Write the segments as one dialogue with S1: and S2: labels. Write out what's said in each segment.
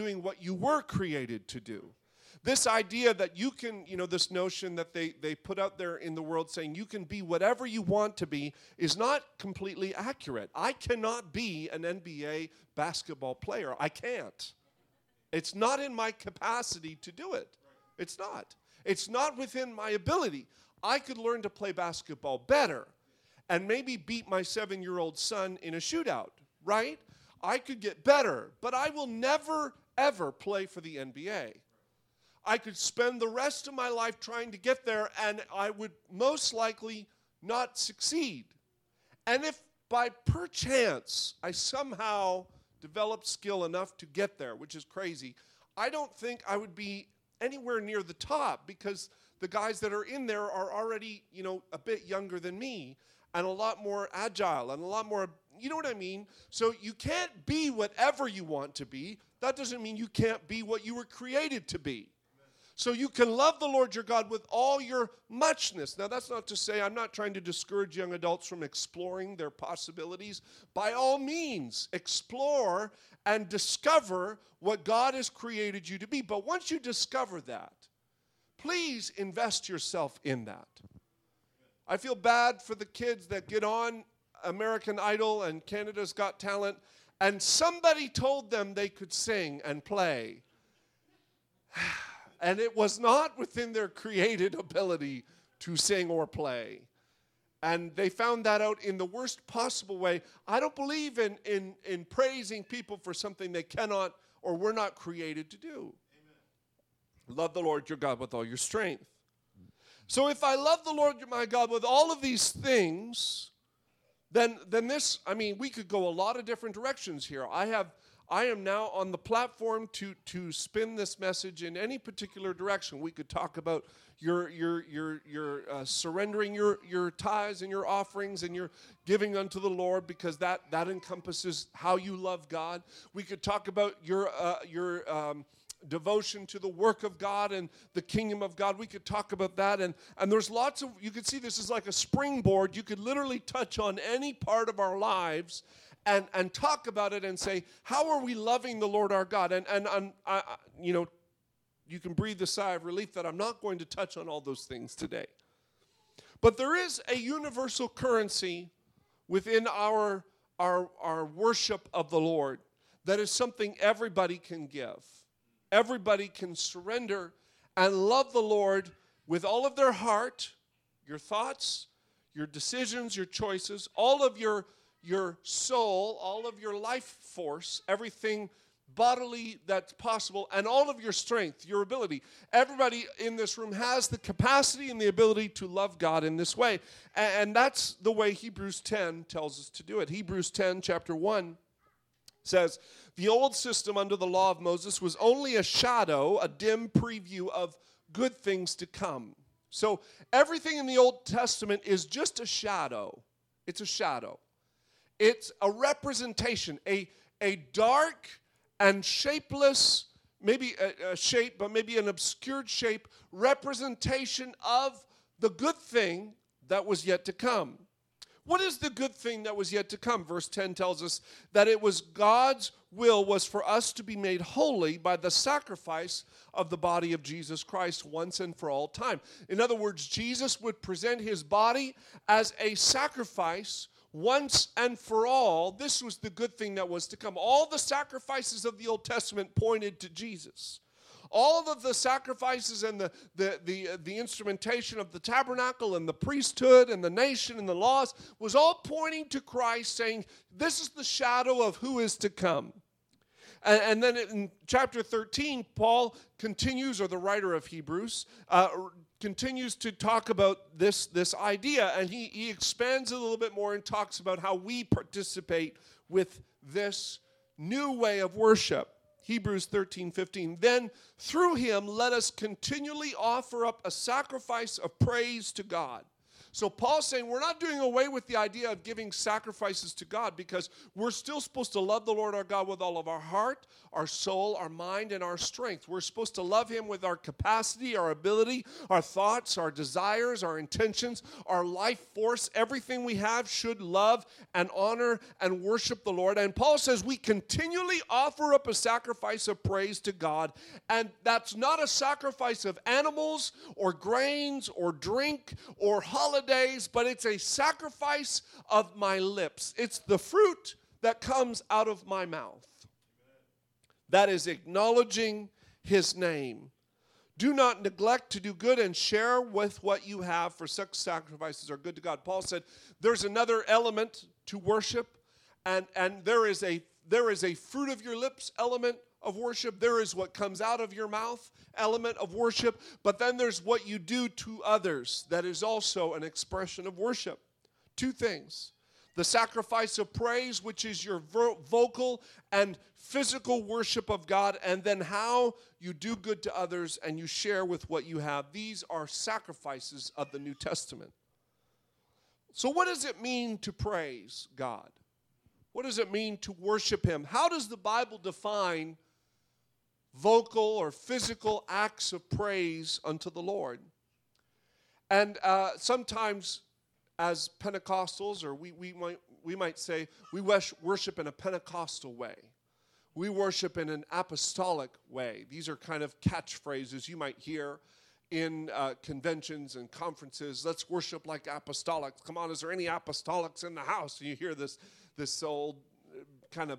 S1: doing what you were created to do. This idea that you can, you know, this notion that they, they put out there in the world saying you can be whatever you want to be is not completely accurate. I cannot be an NBA basketball player. I can't. It's not in my capacity to do it. It's not. It's not within my ability. I could learn to play basketball better and maybe beat my seven year old son in a shootout, right? I could get better, but I will never, ever play for the NBA. I could spend the rest of my life trying to get there, and I would most likely not succeed. And if by perchance I somehow developed skill enough to get there, which is crazy, I don't think I would be anywhere near the top because the guys that are in there are already, you know, a bit younger than me and a lot more agile and a lot more, you know what I mean? So you can't be whatever you want to be. That doesn't mean you can't be what you were created to be. So you can love the Lord your God with all your muchness. Now, that's not to say I'm not trying to discourage young adults from exploring their possibilities. By all means, explore and discover what God has created you to be. But once you discover that, please invest yourself in that. I feel bad for the kids that get on American Idol and Canada's Got Talent, and somebody told them they could sing and play. And it was not within their created ability to sing or play. And they found that out in the worst possible way. I don't believe in, in, in praising people for something they cannot or were not created to do. Amen. Love the Lord your God with all your strength. So if I love the Lord my God with all of these things, then then this, I mean, we could go a lot of different directions here. I have I am now on the platform to, to spin this message in any particular direction. We could talk about your, your, your, your uh, surrendering your, your tithes and your offerings and your giving unto the Lord because that, that encompasses how you love God. We could talk about your, uh, your um, devotion to the work of God and the kingdom of God. We could talk about that. And, and there's lots of, you could see this is like a springboard. You could literally touch on any part of our lives and, and talk about it and say, how are we loving the Lord our God? And, and, and I, you know, you can breathe a sigh of relief that I'm not going to touch on all those things today. But there is a universal currency within our, our, our worship of the Lord that is something everybody can give. Everybody can surrender and love the Lord with all of their heart, your thoughts, your decisions, your choices, all of your your soul, all of your life force, everything bodily that's possible, and all of your strength, your ability. Everybody in this room has the capacity and the ability to love God in this way. And that's the way Hebrews 10 tells us to do it. Hebrews 10, chapter 1 says, The old system under the law of Moses was only a shadow, a dim preview of good things to come. So everything in the Old Testament is just a shadow. It's a shadow. It's a representation, a, a dark and shapeless, maybe a, a shape, but maybe an obscured shape, representation of the good thing that was yet to come. What is the good thing that was yet to come? Verse 10 tells us that it was God's will was for us to be made holy by the sacrifice of the body of Jesus Christ once and for all time. In other words, Jesus would present his body as a sacrifice once and for all, this was the good thing that was to come. All the sacrifices of the Old Testament pointed to Jesus. All of the sacrifices and the, the, the, uh, the instrumentation of the tabernacle and the priesthood and the nation and the laws was all pointing to Christ, saying, This is the shadow of who is to come. And, and, then in chapter 13, Paul continues, or the writer of Hebrews, uh, continues to talk about this, this idea, and he, he expands a little bit more and talks about how we participate with this new way of worship. Hebrews 13, 15. Then through him, let us continually offer up a sacrifice of praise to God. So Paul's saying we're not doing away with the idea of giving sacrifices to God because we're still supposed to love the Lord our God with all of our heart, our soul, our mind, and our strength. We're supposed to love Him with our capacity, our ability, our thoughts, our desires, our intentions, our life force. Everything we have should love and honor and worship the Lord. And Paul says we continually offer up a sacrifice of praise to God, and that's not a sacrifice of animals or grains or drink or holidays, but it's a sacrifice of my lips. It's the fruit that comes out of my mouth. That is acknowledging his name. Do not neglect to do good and share with what you have, for such sacrifices are good to God. Paul said there's another element to worship, and, and there is a there is a fruit of your lips element of worship. There is what comes out of your mouth element of worship, but then there's what you do to others that is also an expression of worship. Two things the sacrifice of praise, which is your vocal and physical worship of God, and then how you do good to others and you share with what you have. These are sacrifices of the New Testament. So, what does it mean to praise God? What does it mean to worship Him? How does the Bible define vocal or physical acts of praise unto the Lord. And uh, sometimes, as Pentecostals, or we, we, might, we might say, we worship in a Pentecostal way. We worship in an apostolic way. These are kind of catchphrases you might hear in uh, conventions and conferences. Let's worship like apostolics. Come on, is there any apostolics in the house? And you hear this, this old uh, kind of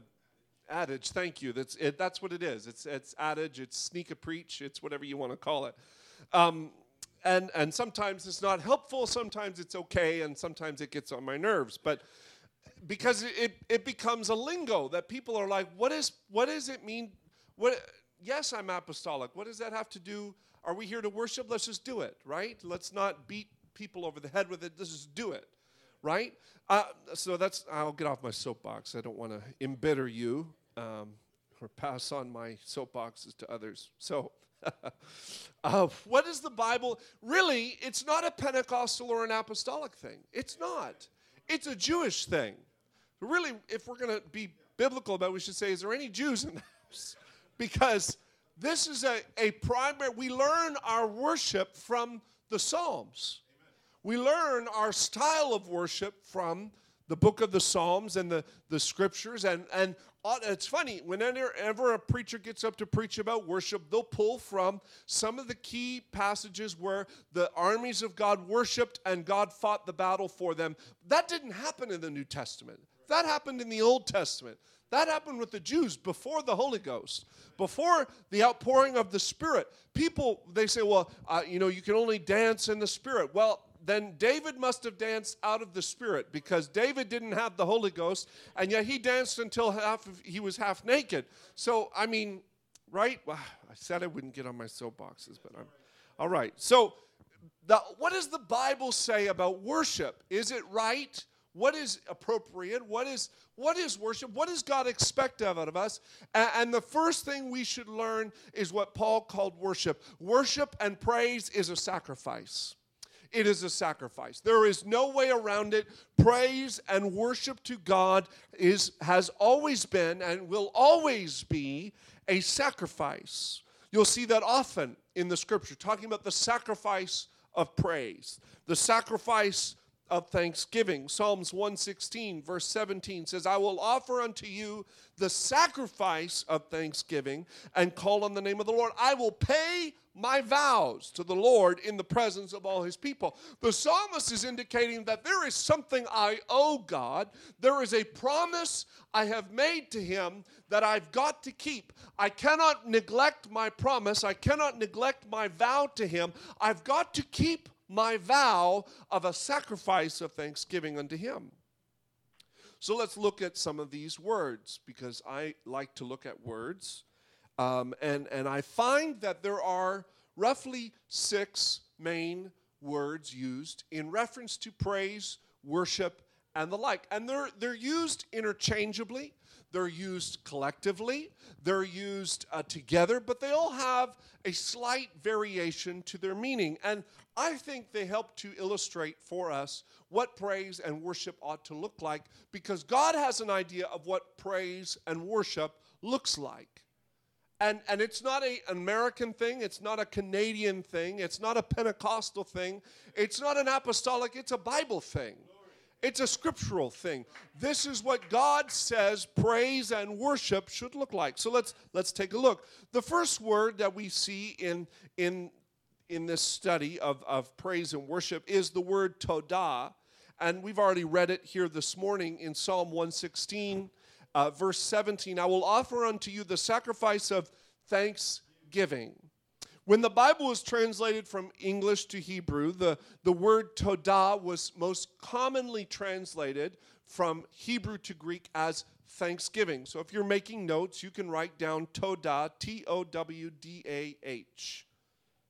S1: adage. Thank you. That's it, that's what it is. It's it's adage. It's sneak a preach. It's whatever you want to call it. Um, and and sometimes it's not helpful. Sometimes it's okay, and sometimes it gets on my nerves. But because it it becomes a lingo that people are like, what is what does it mean? What? Yes, I'm apostolic. What does that have to do? Are we here to worship? Let's just do it, right? Let's not beat people over the head with it. Let's just do it right? Uh, so that's, I'll get off my soapbox. I don't want to embitter you um, or pass on my soapboxes to others. So, uh, what is the Bible? Really, it's not a Pentecostal or an apostolic thing. It's not. It's a Jewish thing. Really, if we're going to be biblical about it, we should say, is there any Jews in house? Because this is a, a primary, we learn our worship from the Psalms. We learn our style of worship from the book of the Psalms and the, the scriptures. And, and it's funny, whenever ever a preacher gets up to preach about worship, they'll pull from some of the key passages where the armies of God worshiped and God fought the battle for them. That didn't happen in the New Testament, that happened in the Old Testament. That happened with the Jews before the Holy Ghost, before the outpouring of the Spirit. People, they say, well, uh, you know, you can only dance in the Spirit. Well, then David must have danced out of the spirit because David didn't have the Holy Ghost, and yet he danced until half of, he was half naked. So I mean, right? Well, I said I wouldn't get on my soapboxes, but I'm all right. So, the, what does the Bible say about worship? Is it right? What is appropriate? What is what is worship? What does God expect out of us? And, and the first thing we should learn is what Paul called worship. Worship and praise is a sacrifice it is a sacrifice. There is no way around it. Praise and worship to God is has always been and will always be a sacrifice. You'll see that often in the scripture talking about the sacrifice of praise, the sacrifice of thanksgiving. Psalms 116, verse 17 says, I will offer unto you the sacrifice of thanksgiving and call on the name of the Lord. I will pay my vows to the Lord in the presence of all his people. The psalmist is indicating that there is something I owe God. There is a promise I have made to him that I've got to keep. I cannot neglect my promise. I cannot neglect my vow to him. I've got to keep my vow of a sacrifice of thanksgiving unto him. So let's look at some of these words because I like to look at words. Um, and, and I find that there are roughly six main words used in reference to praise, worship, and the like. And they're, they're used interchangeably. they're used collectively, they're used uh, together, but they all have a slight variation to their meaning. And I think they help to illustrate for us what praise and worship ought to look like because God has an idea of what praise and worship looks like. And, and it's not a, an American thing, it's not a Canadian thing, it's not a Pentecostal thing, it's not an apostolic, it's a Bible thing. It's a scriptural thing. This is what God says praise and worship should look like. So let's let's take a look. The first word that we see in in in this study of, of praise and worship is the word todah. And we've already read it here this morning in Psalm 116, uh, verse 17. I will offer unto you the sacrifice of thanksgiving. When the Bible was translated from English to Hebrew, the, the word todah was most commonly translated from Hebrew to Greek as thanksgiving. So if you're making notes, you can write down todah, T O W D A H.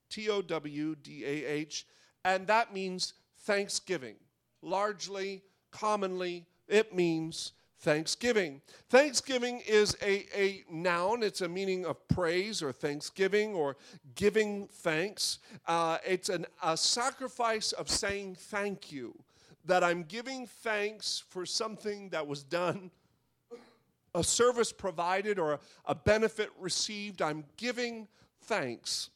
S1: T O W D A H. And that means thanksgiving. Largely, commonly, it means thanksgiving. Thanksgiving is a, a noun, it's a meaning of praise or thanksgiving or giving thanks. Uh, it's an, a sacrifice of saying thank you, that I'm giving thanks for something that was done. A service provided or a, benefit received, I'm giving thanks.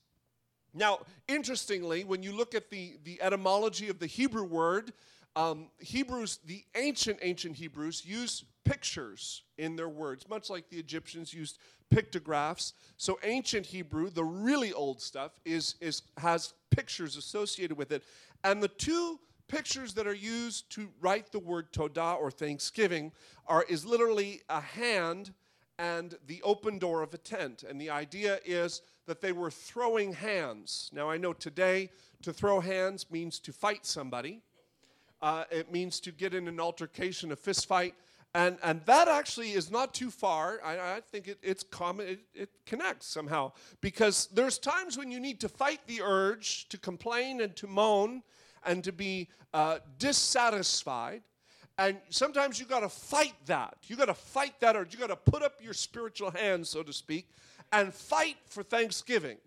S1: Now, interestingly, when you look at the, the etymology of the Hebrew word, um, Hebrews, the ancient, ancient Hebrews, use pictures in their words, much like the Egyptians used pictographs. So ancient Hebrew, the really old stuff, is, is has pictures associated with it. And the two pictures that are used to write the word todah or thanksgiving are is literally a hand and the open door of a tent. And the idea is that they were throwing hands. Now I know today to throw hands means to fight somebody. Uh, it means to get in an altercation, a fist fight. And, and that actually is not too far. I, I think it, it's common, it, it connects somehow. Because there's times when you need to fight the urge to complain and to moan and to be uh, dissatisfied. And sometimes you got to fight that. You got to fight that urge. You got to put up your spiritual hands, so to speak, and fight for thanksgiving.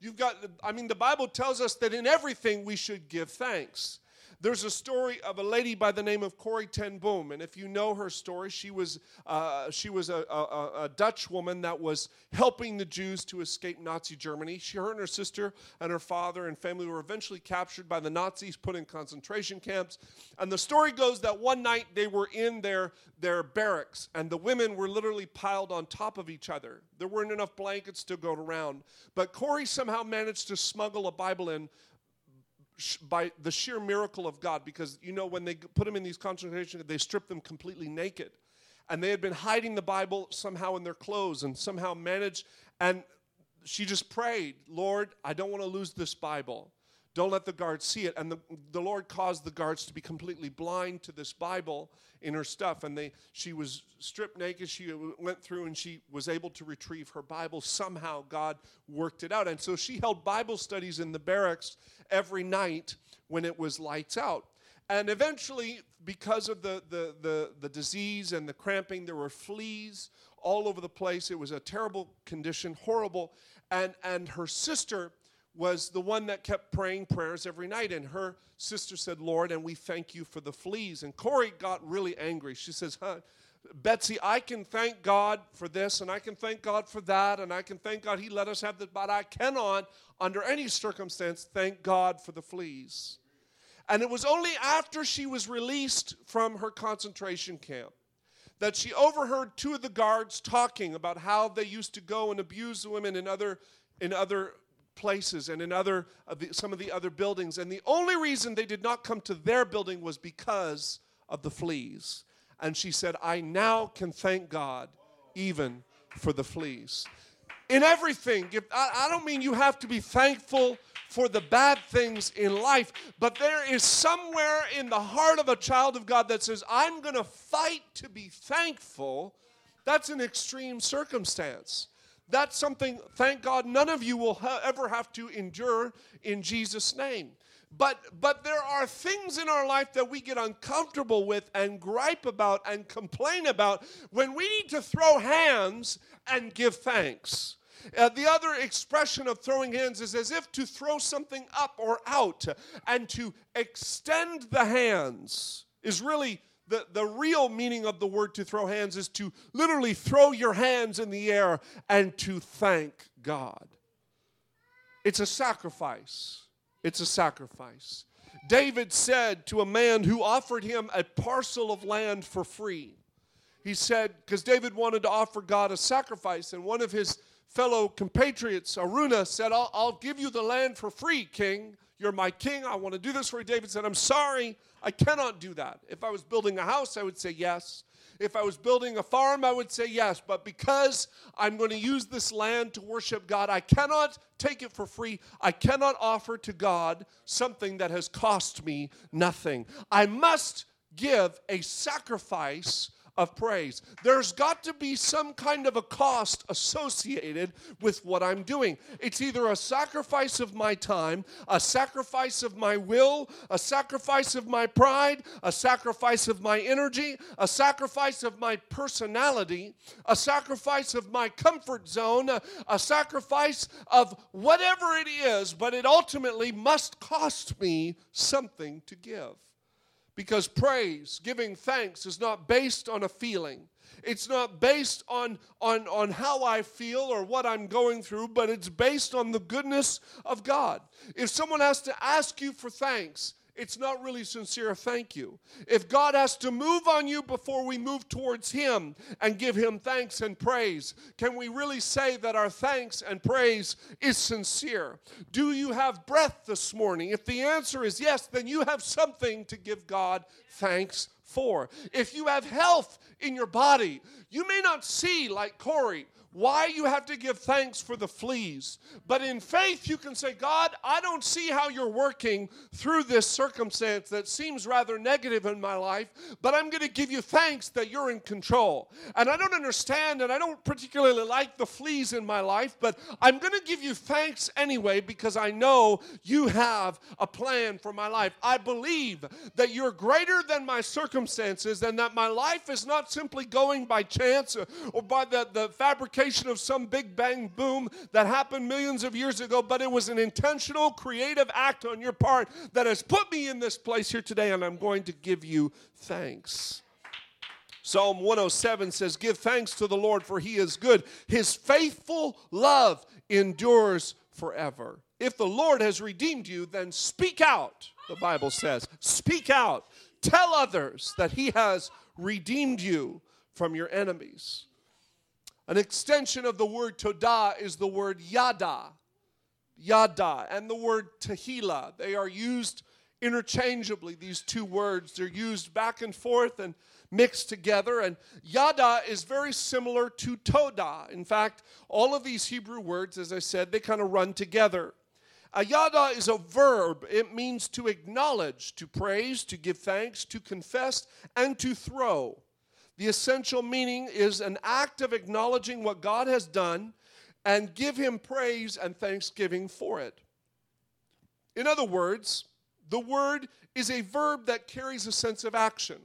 S1: You've got, I mean, the Bible tells us that in everything we should give thanks. There's a story of a lady by the name of Corrie ten Boom, and if you know her story, she was uh, she was a, a, a, Dutch woman that was helping the Jews to escape Nazi Germany. She, her and her sister and her father and family were eventually captured by the Nazis, put in concentration camps. And the story goes that one night they were in their their barracks, and the women were literally piled on top of each other. There weren't enough blankets to go around, but Corrie somehow managed to smuggle a Bible in by the sheer miracle of God, because you know, when they put them in these concentration, they stripped them completely naked. And they had been hiding the Bible somehow in their clothes and somehow managed. And she just prayed, Lord, I don't want to lose this Bible. Don't let the guards see it. And the, the Lord caused the guards to be completely blind to this Bible in her stuff. And they, she was stripped naked. She went through and she was able to retrieve her Bible. Somehow God worked it out. And so she held Bible studies in the barracks every night when it was lights out. And eventually, because of the, the, the, the disease and the cramping, there were fleas all over the place. It was a terrible condition, horrible. And, and her sister was the one that kept praying prayers every night. And her sister said, Lord, and we thank you for the fleas. And Corrie got really angry. She says, huh, Betsy, I can thank God for this, and I can thank God for that, and I can thank God He let us have this, but I cannot, under any circumstance, thank God for the fleas. And it was only after she was released from her concentration camp that she overheard two of the guards talking about how they used to go and abuse the women in other in other places and in other uh, the, some of the other buildings. And the only reason they did not come to their building was because of the fleas. And she said, I now can thank God even for the fleas. In everything, if, I, I don't mean you have to be thankful for the bad things in life, but there is somewhere in the heart of a child of God that says, I'm going to fight to be thankful. That's an extreme circumstance. That's something, thank God, none of you will ha- ever have to endure in Jesus' name. But, but there are things in our life that we get uncomfortable with and gripe about and complain about when we need to throw hands and give thanks. Uh, the other expression of throwing hands is as if to throw something up or out and to extend the hands is really the, the real meaning of the word to throw hands is to literally throw your hands in the air and to thank God. It's a sacrifice. It's a sacrifice. David said to a man who offered him a parcel of land for free, he said, because David wanted to offer God a sacrifice, and one of his fellow compatriots, Araunah, said, I'll, I'll give you the land for free, king. You're my king. I want to do this for you. David said, I'm sorry. I cannot do that. If I was building a house, I would say yes. If I was building a farm, I would say yes. But because I'm going to use this land to worship God, I cannot take it for free. I cannot offer to God something that has cost me nothing. I must give a sacrifice of praise. There's got to be some kind of a cost associated with what I'm doing. It's either a sacrifice of my time, a sacrifice of my will, a sacrifice of my pride, a sacrifice of my energy, a sacrifice of my personality, a sacrifice of my comfort zone, a, a sacrifice of whatever it is, but it ultimately must cost me something to give. Because praise, giving thanks, is not based on a feeling. It's not based on, on, on how I feel or what I'm going through, but it's based on the goodness of God. If someone has to ask you for thanks, it's not really sincere thank you. If God has to move on you before we move towards Him and give Him thanks and praise, can we really say that our thanks and praise is sincere? Do you have breath this morning? If the answer is yes, then you have something to give God thanks for. If you have health in your body, you may not see like Corrie why you have to give thanks for the fleas. But in faith, you can say, God, I don't see how you're working through this circumstance that seems rather negative in my life, but I'm going to give you thanks that you're in control. And I don't understand, and I don't particularly like the fleas in my life, but I'm going to give you thanks anyway because I know you have a plan for my life. I believe that you're greater than my circumstances and that my life is not simply going by chance or by the, the fabrication of some big bang boom that happened millions of years ago, but it was an intentional, creative act on your part that has put me in this place here today, and I'm going to give you thanks. Psalm 107 says, Give thanks to the Lord, for he is good. His faithful love endures forever. If the Lord has redeemed you, then speak out, the Bible says. Speak out. Tell others that he has redeemed you from your enemies. An extension of the word todah is the word yada. Yada and the word tehillah. They are used interchangeably, these two words. They're used back and forth and mixed together. And yada is very similar to todah. In fact, all of these Hebrew words, as I said, they kind of run together. A yada is a verb. It means to acknowledge, to praise, to give thanks, to confess, and to throw. The essential meaning is an act of acknowledging what God has done and give Him praise and thanksgiving for it. In other words, the word is a verb that carries a sense of action.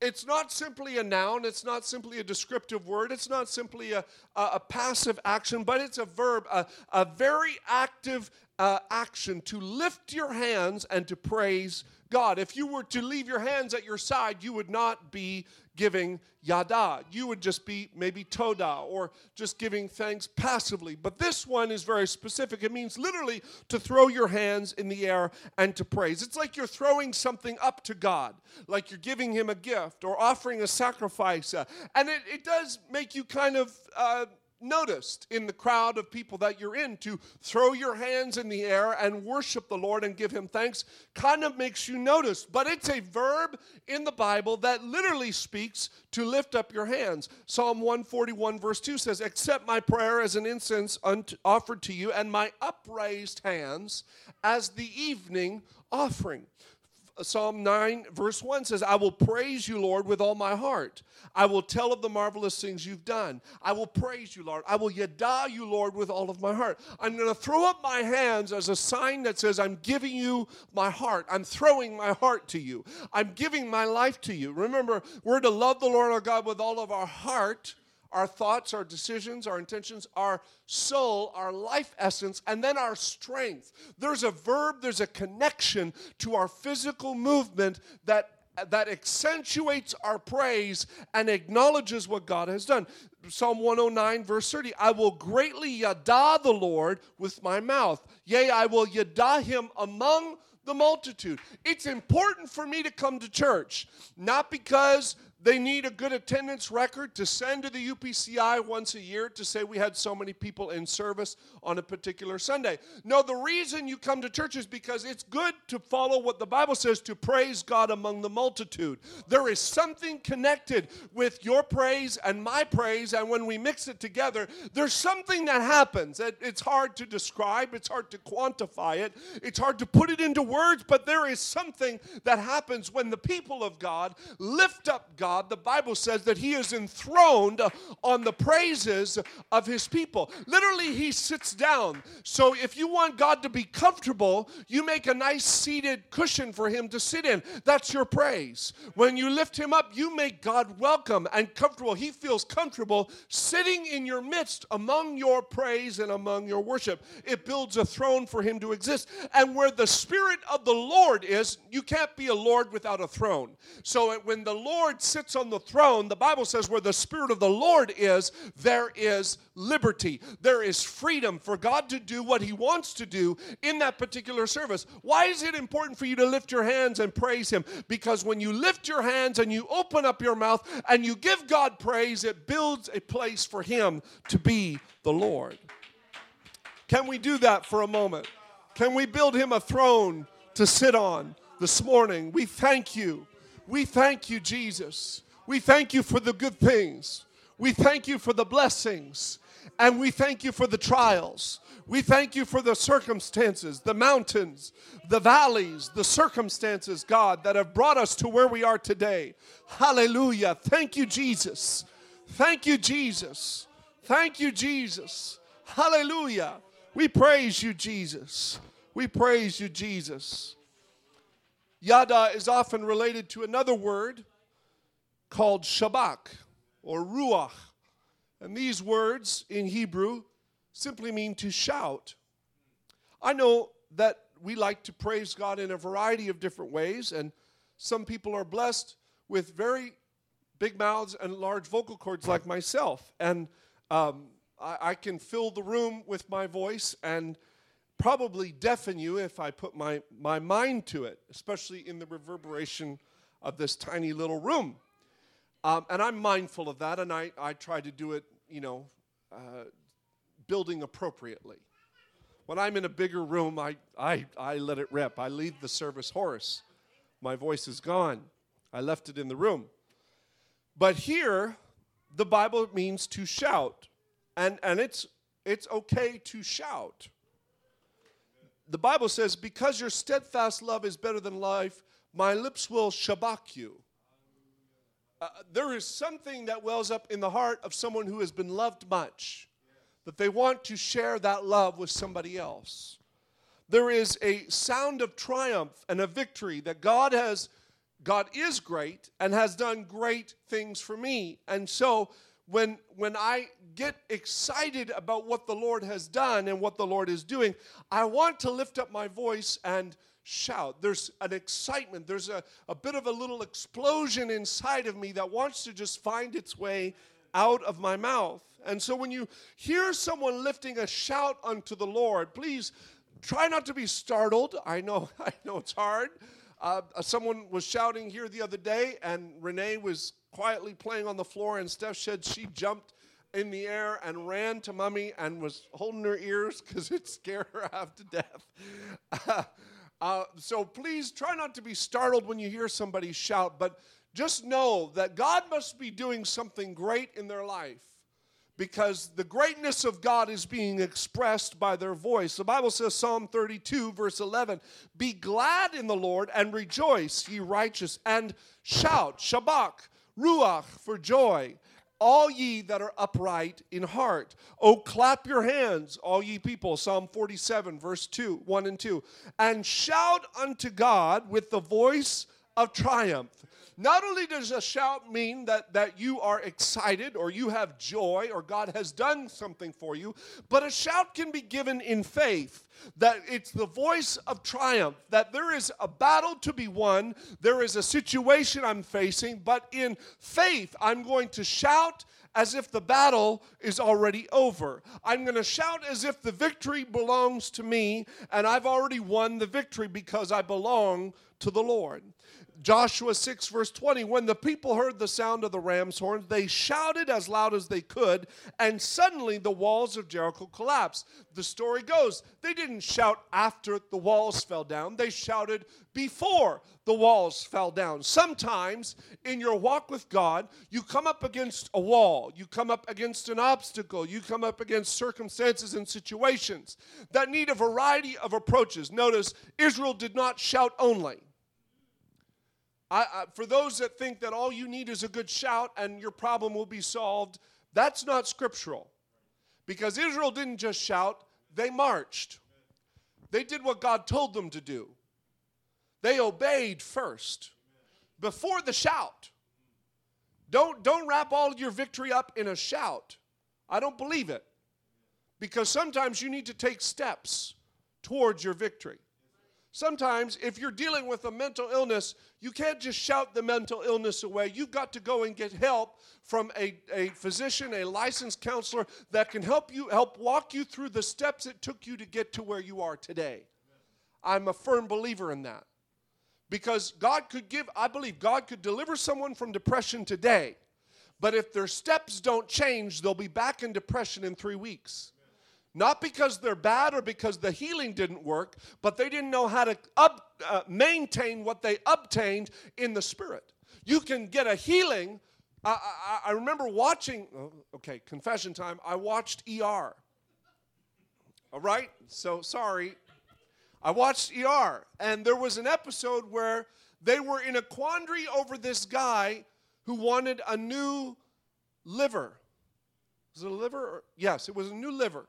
S1: It's not simply a noun, it's not simply a descriptive word, it's not simply a, a, a passive action, but it's a verb, a, a very active uh, action to lift your hands and to praise God. If you were to leave your hands at your side, you would not be giving yada. You would just be maybe todah or just giving thanks passively. But this one is very specific. It means literally to throw your hands in the air and to praise. It's like you're throwing something up to God, like you're giving Him a gift or offering a sacrifice. Uh, and it, it does make you kind of. Uh, noticed in the crowd of people that you're in to throw your hands in the air and worship the Lord and give Him thanks kind of makes you notice. But it's a verb in the Bible that literally speaks to lift up your hands. Psalm 141, verse 2 says, Accept my prayer as an incense offered to you, and my upraised hands as the evening offering. Psalm 9, verse 1 says, I will praise you, Lord, with all my heart. I will tell of the marvelous things you've done. I will praise you, Lord. I will yada you, Lord, with all of my heart. I'm going to throw up my hands as a sign that says, I'm giving you my heart. I'm throwing my heart to you. I'm giving my life to you. Remember, we're to love the Lord our God with all of our heart our thoughts, our decisions, our intentions, our soul, our life essence, and then our strength. There's a verb, there's a connection to our physical movement that that accentuates our praise and acknowledges what God has done. Psalm 109, verse 30 I will greatly yada the Lord with my mouth. Yea, I will yada him among the multitude. It's important for me to come to church, not because they need a good attendance record to send to the UPCI once a year to say we had so many people in service on a particular Sunday. No, the reason you come to church is because it's good to follow what the Bible says to praise God among the multitude. There is something connected with your praise and my praise, and when we mix it together, there's something that happens. It's hard to describe, it's hard to quantify it, it's hard to put it into words, but there is something that happens when the people of God lift up God God, the Bible says that He is enthroned on the praises of His people. Literally, He sits down. So if you want God to be comfortable, you make a nice seated cushion for Him to sit in. That's your praise. When you lift Him up, you make God welcome and comfortable. He feels comfortable sitting in your midst among your praise and among your worship. It builds a throne for Him to exist. And where the Spirit of the Lord is, you can't be a Lord without a throne. So when the Lord sits sits on the throne, the Bible says where the Spirit of the Lord is, there is liberty. There is freedom for God to do what He wants to do in that particular service. Why is it important for you to lift your hands and praise Him? Because when you lift your hands and you open up your mouth and you give God praise, it builds a place for Him to be the Lord. Can we do that for a moment? Can we build Him a throne to sit on this morning? We thank you. We thank you, Jesus. We thank you for the good things. We thank you for the blessings. And we thank you for the trials. We thank you for the circumstances, the mountains, the valleys, the circumstances, God, that have brought us to where we are today. Hallelujah. Thank you, Jesus. Thank you, Jesus. Thank you, Jesus. Hallelujah. We praise you, Jesus. We praise you, Jesus. Yada is often related to another word called shabach or ruach. And these words in Hebrew simply mean to shout. I know that we like to praise God in a variety of different ways, and some people are blessed with very big mouths and large vocal cords like myself. And um, I, I, can fill the room with my voice and probably deafen you if I put my, my mind to it, especially in the reverberation of this tiny little room. Um, and I'm mindful of that, and I, I try to do it, you know, uh, building appropriately. When I'm in a bigger room, I, I, I let it rip. I leave the service hoarse. My voice is gone. I left it in the room. But here, the Bible means to shout. And, and it's, it's okay to shout the Bible says, Because your steadfast love is better than life, my lips will shabach you. Uh, there is something that wells up in the heart of someone who has been loved much, that they want to share that love with somebody else. There is a sound of triumph and a victory that God has, God is great and has done great things for me. And so when when I get excited about what the Lord has done and what the Lord is doing, I want to lift up my voice and shout. There's an excitement, there's a, a bit of a little explosion inside of me that wants to just find its way out of my mouth. And so when you hear someone lifting a shout unto the Lord, please try not to be startled. I know, I know it's hard. Uh, someone was shouting here the other day, and Renee was quietly playing on the floor, and Steph said she jumped in the air and ran to mommy and was holding her ears because it scared her half to death. uh, so please try not to be startled when you hear somebody shout, but just know that God must be doing something great in their life because the greatness of God is being expressed by their voice. The Bible says, Psalm 32, verse 11, Be glad in the Lord and rejoice, ye righteous, and shout, Shabach, Ruach, for joy all ye that are upright in heart. Oh, clap your hands, all ye people. Psalm 47, verse 2, 1 and 2. And shout unto God with the voice of triumph. Not only does a shout mean that, that you are excited or you have joy or God has done something for you, but a shout can be given in faith that it's the voice of triumph, that there is a battle to be won, there is a situation I'm facing, but in faith, I'm going to shout as if the battle is already over. I'm going to shout as if the victory belongs to me, and I've already won the victory because I belong to the Lord. Joshua 6, verse 20, when the people heard the sound of the ram's horns, they shouted as loud as they could, and suddenly the walls of Jericho collapsed. The story goes, they didn't shout after the walls fell down, they shouted before the walls fell down. Sometimes in your walk with God, you come up against a wall, you come up against an obstacle, you come up against circumstances and situations that need a variety of approaches. Notice, Israel did not shout only. I, I, for those that think that all you need is a good shout and your problem will be solved, that's not scriptural. Because Israel didn't just shout, they marched. They did what God told them to do. They obeyed first before the shout. Don't, don't wrap all your victory up in a shout. I don't believe it. Because sometimes you need to take steps towards your victory. Sometimes, if you're dealing with a mental illness, you can't just shout the mental illness away. You've got to go and get help from a, a physician, a licensed counselor that can help you, help walk you through the steps it took you to get to where you are today. I'm a firm believer in that. Because God could give, I believe God could deliver someone from depression today, but if their steps don't change, they'll be back in depression in three weeks. Not because they're bad or because the healing didn't work, but they didn't know how to up, uh, maintain what they obtained in the Spirit. You can get a healing. I, I, I remember watching, oh, okay, confession time. I watched ER. All right? So sorry. I watched ER, and there was an episode where they were in a quandary over this guy who wanted a new liver. Was it a liver? Or, yes, it was a new liver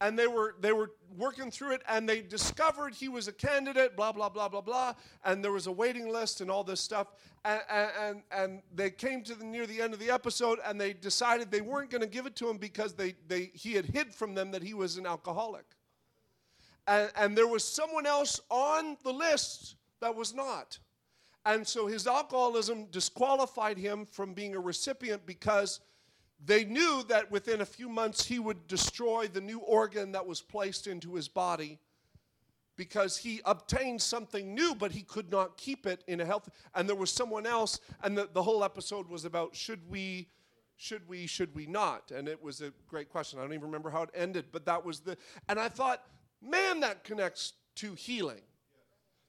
S1: and they were they were working through it and they discovered he was a candidate blah blah blah blah blah and there was a waiting list and all this stuff. And and, and they came to the near the end of the episode and they decided they weren't going to give it to him because they, they he had hid from them that he was an alcoholic. And, and there was someone else on the list that was not. And so his alcoholism disqualified him from being a recipient because they knew that within a few months he would destroy the new organ that was placed into his body because he obtained something new, but he could not keep it in a health. And there was someone else, and the, the whole episode was about should we, should we, should we not? And it was a great question. I don't even remember how it ended, but that was the. And I thought, man, that connects to healing.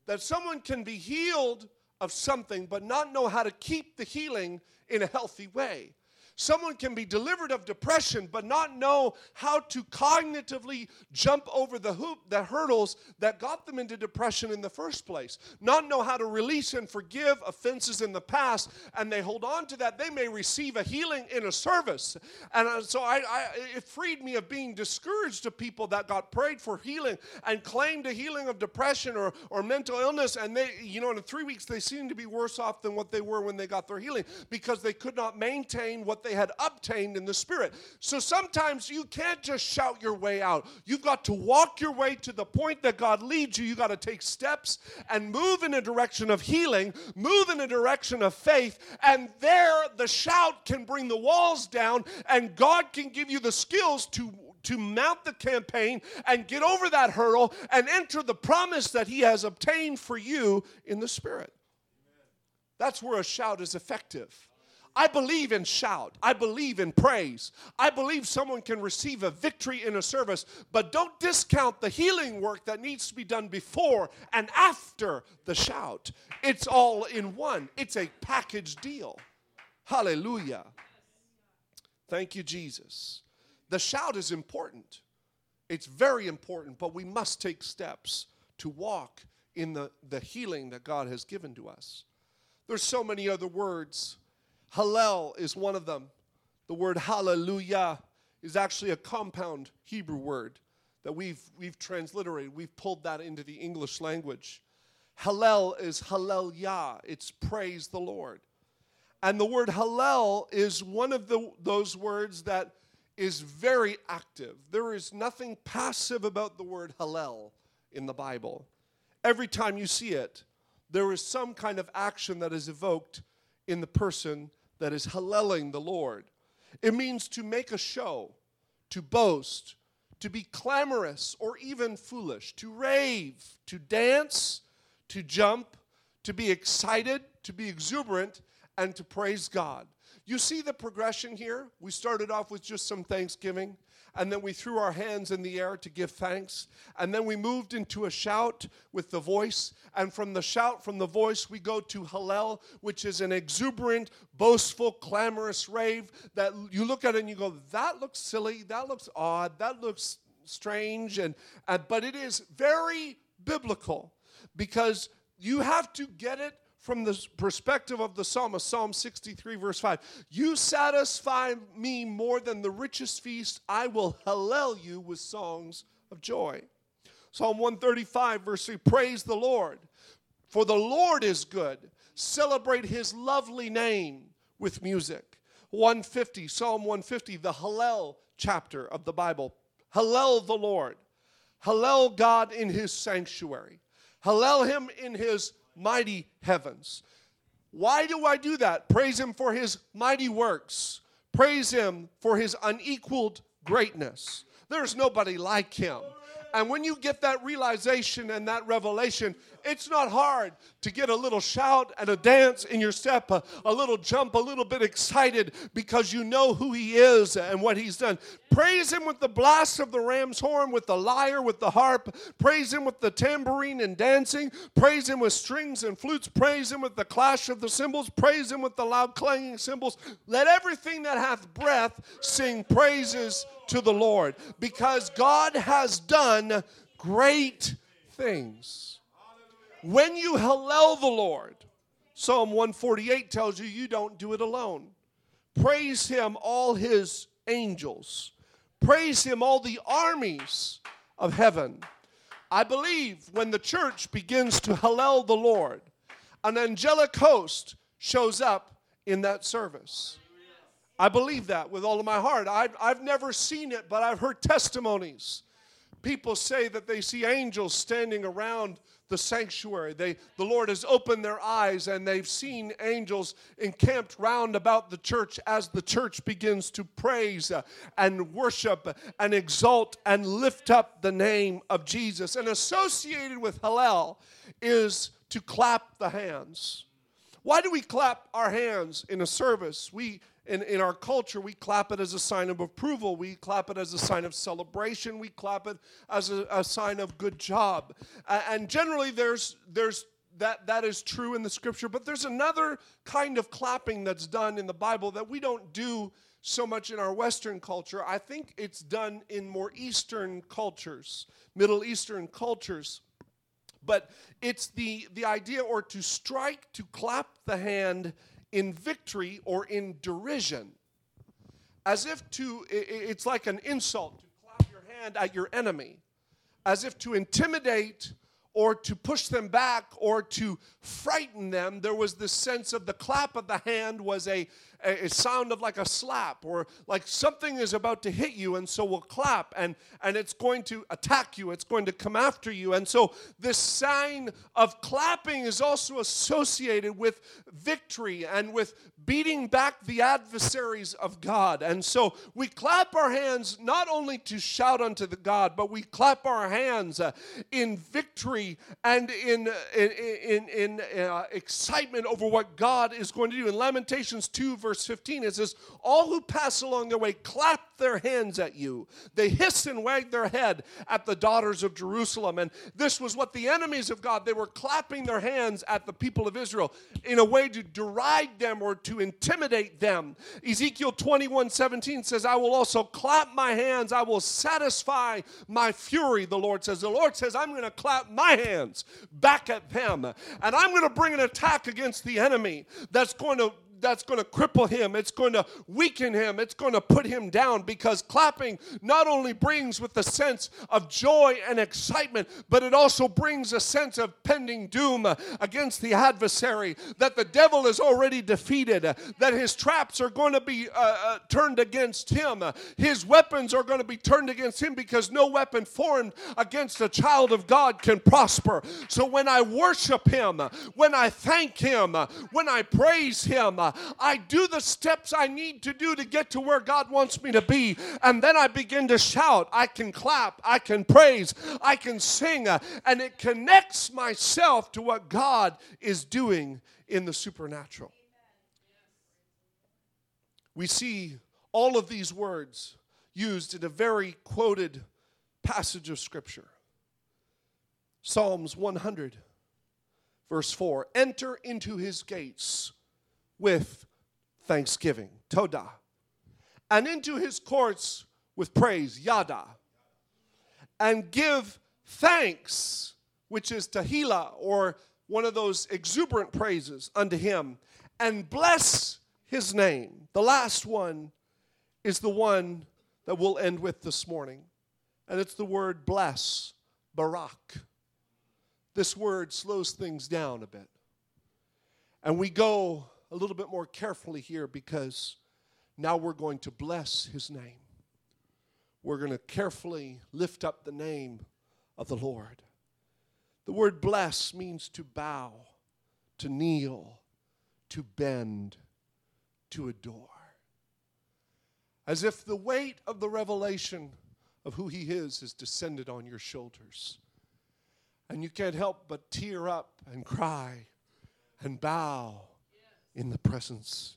S1: That someone can be healed of something, but not know how to keep the healing in a healthy way. Someone can be delivered of depression but not know how to cognitively jump over the hoop, the hurdles that got them into depression in the first place. Not know how to release and forgive offenses in the past, and they hold on to that. They may receive a healing in a service. And uh, so I, I it freed me of being discouraged to people that got prayed for healing and claimed a healing of depression or, or mental illness, and they, you know, in three weeks they seemed to be worse off than what they were when they got their healing because they could not maintain what they had obtained in the Spirit. So sometimes you can't just shout your way out. You've got to walk your way to the point that God leads you. You've got to take steps and move in a direction of healing, move in a direction of faith, and there the shout can bring the walls down, and God can give you the skills to to mount the campaign and get over that hurdle and enter the promise that He has obtained for you in the Spirit. That's where a shout is effective. I believe in shout. I believe in praise. I believe someone can receive a victory in a service, but don't discount the healing work that needs to be done before and after the shout. It's all in one, it's a package deal. Hallelujah. Thank you, Jesus. The shout is important. It's very important, but we must take steps to walk in the, the healing that God has given to us. There's so many other words. Hallel is one of them. The word hallelujah is actually a compound Hebrew word that we've, we've transliterated. We've pulled that into the English language. Hallel is hallelujah. It's praise the Lord. And the word hallel is one of the, those words that is very active. There is nothing passive about the word hallel in the Bible. Every time you see it, there is some kind of action that is evoked in the person that is halleling the Lord. It means to make a show, to boast, to be clamorous or even foolish, to rave, to dance, to jump, to be excited, to be exuberant, and to praise God. You see the progression here? We started off with just some thanksgiving, and then we threw our hands in the air to give thanks, and then we moved into a shout with the voice, and from the shout, from the voice, we go to Hallel, which is an exuberant, boastful, clamorous rave that you look at and you go, that looks silly, that looks odd, that looks strange, and, and but it is very biblical because you have to get it from the perspective of the psalmist, Psalm 63, verse 5. You satisfy me more than the richest feast. I will hallel you with songs of joy. Psalm 135, verse 3 Praise the Lord, for the Lord is good. Celebrate his lovely name with music. 150, Psalm 150, the Hallel chapter of the Bible. Hallel the Lord. Hallel God in his sanctuary. Hallel him in his mighty heavens. Why do I do that? Praise him for his mighty works. Praise him for his unequaled greatness. There's nobody like him. And when you get that realization and that revelation, it's not hard to get a little shout and a dance in your step, a, a, little jump, a little bit excited because you know who He is and what He's done. Praise Him with the blast of the ram's horn, with the lyre, with the harp. Praise Him with the tambourine and dancing. Praise Him with strings and flutes. Praise Him with the clash of the cymbals. Praise Him with the loud clanging cymbals. Let everything that hath breath sing praises to the Lord because God has done great things. When you hallel the Lord, Psalm 148 tells you you don't do it alone. Praise him, all his angels. Praise him, all the armies of heaven. I believe when the church begins to hallel the Lord, an angelic host shows up in that service. I believe that with all of my heart. I've, I've never seen it, but I've heard testimonies. People say that they see angels standing around the sanctuary. They, the Lord has opened their eyes and they've seen angels encamped round about the church as the church begins to praise and worship and exalt and lift up the name of Jesus. And associated with Hallel is to clap the hands. Why do we clap our hands in a service? We in, in our culture, we clap it as a sign of approval. We clap it as a sign of celebration. We clap it as a, a sign of good job. Uh, and generally, there's, there's that, that is true in the scripture, but there's another kind of clapping that's done in the Bible that we don't do so much in our Western culture. I think it's done in more Eastern cultures, Middle Eastern cultures. But it's the, the idea or to strike, to clap the hand in victory or in derision. As if to, it's like an insult to clap your hand at your enemy, as if to intimidate or to push them back or to frighten them. There was this sense of the clap of the hand was a, a, sound of like a slap or like something is about to hit you and so we'll clap and and it's going to attack you it's going to come after you. And so this sign of clapping is also associated with victory and with beating back the adversaries of God. And so we clap our hands not only to shout unto the God but we clap our hands uh, in victory and in in in, in uh, excitement over what God is going to do. In Lamentations 2 verse verse 15, it says, All who pass along their way clap their hands at you. They hiss and wag their head at the daughters of Jerusalem. And this was what the enemies of God, they were clapping their hands at the people of Israel in a way to deride them or to intimidate them. Ezekiel 21 17 says, I will also clap my hands, I will satisfy my fury, the Lord says. The Lord says, I'm going to clap my hands back at them, and I'm going to bring an attack against the enemy that's going to that's going to cripple him, it's going to weaken him, it's going to put him down because clapping not only brings with a sense of joy and excitement, but it also brings a sense of pending doom against the adversary, that the devil is already defeated, that his traps are going to be uh, uh, turned against him, his weapons are going to be turned against him because no weapon formed against a child of God can prosper. So when I worship him, when I thank him, when I praise him, I do the steps I need to do to get to where God wants me to be. And then I begin to shout. I can clap. I can praise. I can sing. And it connects myself to what God is doing in the supernatural. We see all of these words used in a very quoted passage of Scripture. Psalms 100, verse 4 Enter into his gates with thanksgiving, Todah, and into his courts with praise, Yada, and give thanks, which is Tahila, or one of those exuberant praises unto him, and bless his name. The last one is the one that we'll end with this morning, and it's the word bless, Barak. This word slows things down a bit. And we go a little bit more carefully here because now we're going to bless his name. We're going to carefully lift up the name of the Lord. The word bless means to bow, to kneel, to bend, to adore. As if the weight of the revelation of who he is has descended on your shoulders. And you can't help but tear up and cry and bow in the presence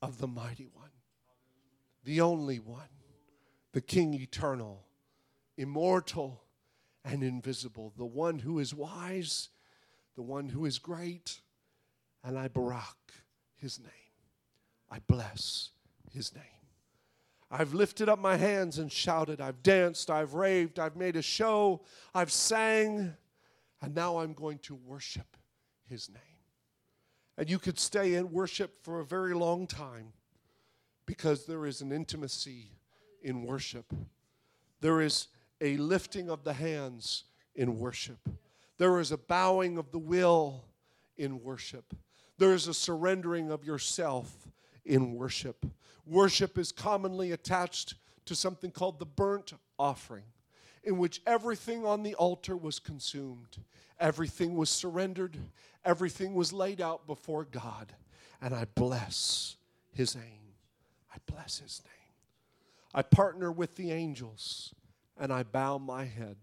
S1: of the mighty one, the only one, the King eternal, immortal, and invisible, the one who is wise, the one who is great, and I barak his name. I bless his name. I've lifted up my hands and shouted. I've danced. I've raved. I've made a show. I've sang. And now I'm going to worship his name. And you could stay in worship for a very long time because there is an intimacy in worship. There is a lifting of the hands in worship. There is a bowing of the will in worship. There is a surrendering of yourself in worship. Worship is commonly attached to something called the burnt offering, in which everything on the altar was consumed, everything was surrendered, Everything was laid out before God, and I bless his name. I bless his name. I partner with the angels, and I bow my head,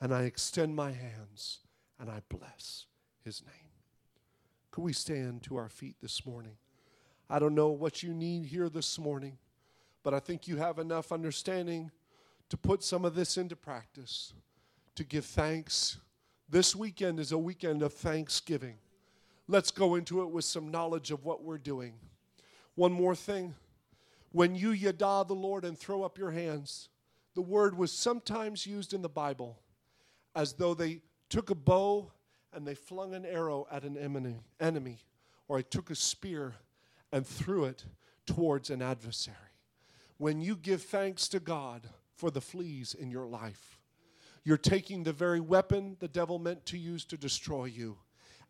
S1: and I extend my hands, and I bless his name. Could we stand to our feet this morning? I don't know what you need here this morning, but I think you have enough understanding to put some of this into practice, to give thanks this weekend is a weekend of thanksgiving. Let's go into it with some knowledge of what we're doing. One more thing. When you yada the Lord and throw up your hands, the word was sometimes used in the Bible as though they took a bow and they flung an arrow at an enemy, or I took a spear and threw it towards an adversary. When you give thanks to God for the fleas in your life, you're taking the very weapon the devil meant to use to destroy you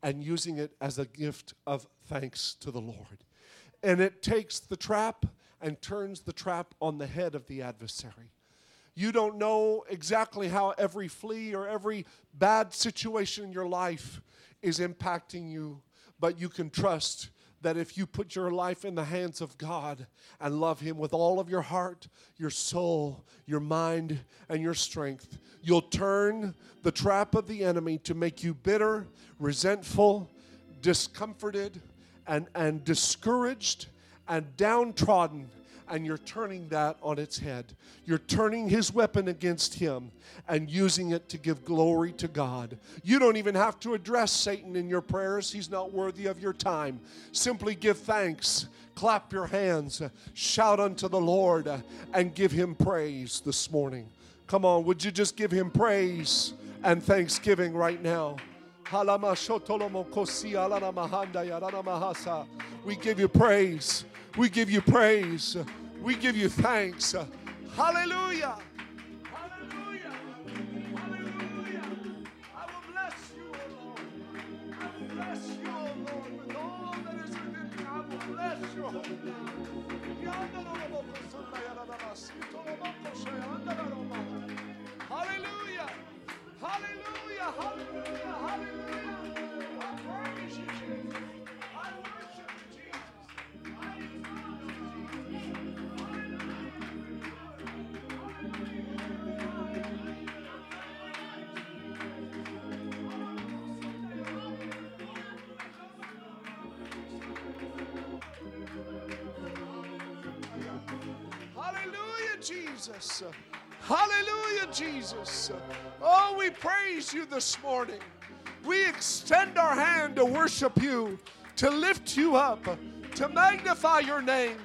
S1: and using it as a gift of thanks to the Lord. And it takes the trap and turns the trap on the head of the adversary. You don't know exactly how every flea or every bad situation in your life is impacting you, but you can trust that if you put your life in the hands of God and love Him with all of your heart, your soul, your mind, and your strength, you'll turn the trap of the enemy to make you bitter, resentful, discomforted, and, and discouraged and downtrodden, and you're turning that on its head. You're turning his weapon against him and using it to give glory to God. You don't even have to address Satan in your prayers, he's not worthy of your time. Simply give thanks, clap your hands, shout unto the Lord, and give him praise this morning. Come on, would you just give him praise and thanksgiving right now? We give you praise. We give you praise. We give you thanks. Hallelujah. Hallelujah. Hallelujah. I will bless you, Lord. I will bless you, Lord, with all that is within me. I will bless your holy. Hallelujah. Hallelujah. Hallelujah. Hallelujah. Jesus. Hallelujah, Jesus. Oh, we praise you this morning. We extend our hand to worship you, to lift you up, to magnify your name.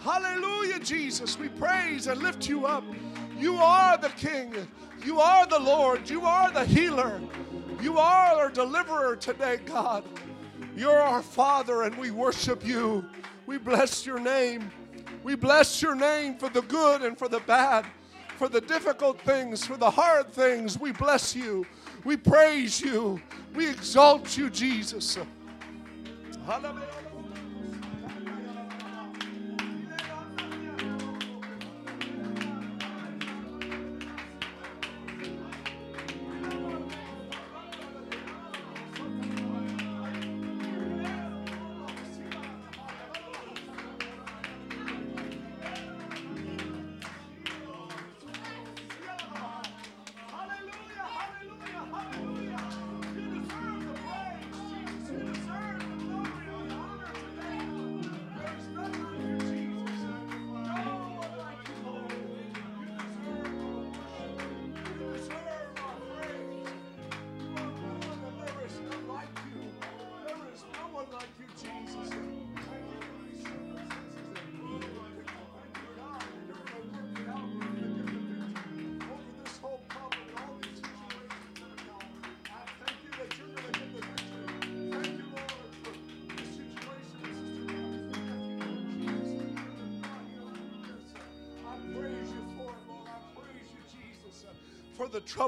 S1: Hallelujah, Jesus. We praise and lift you up. You are the King. You are the Lord. You are the healer. You are our deliverer today, God. You're our Father, and we worship you. We bless your name. We bless your name for the good and for the bad, for the difficult things, for the hard things. We bless you. We praise you. We exalt you, Jesus. Hallelujah,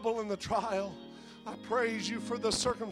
S1: trouble and the trial. I praise you for the circumstances.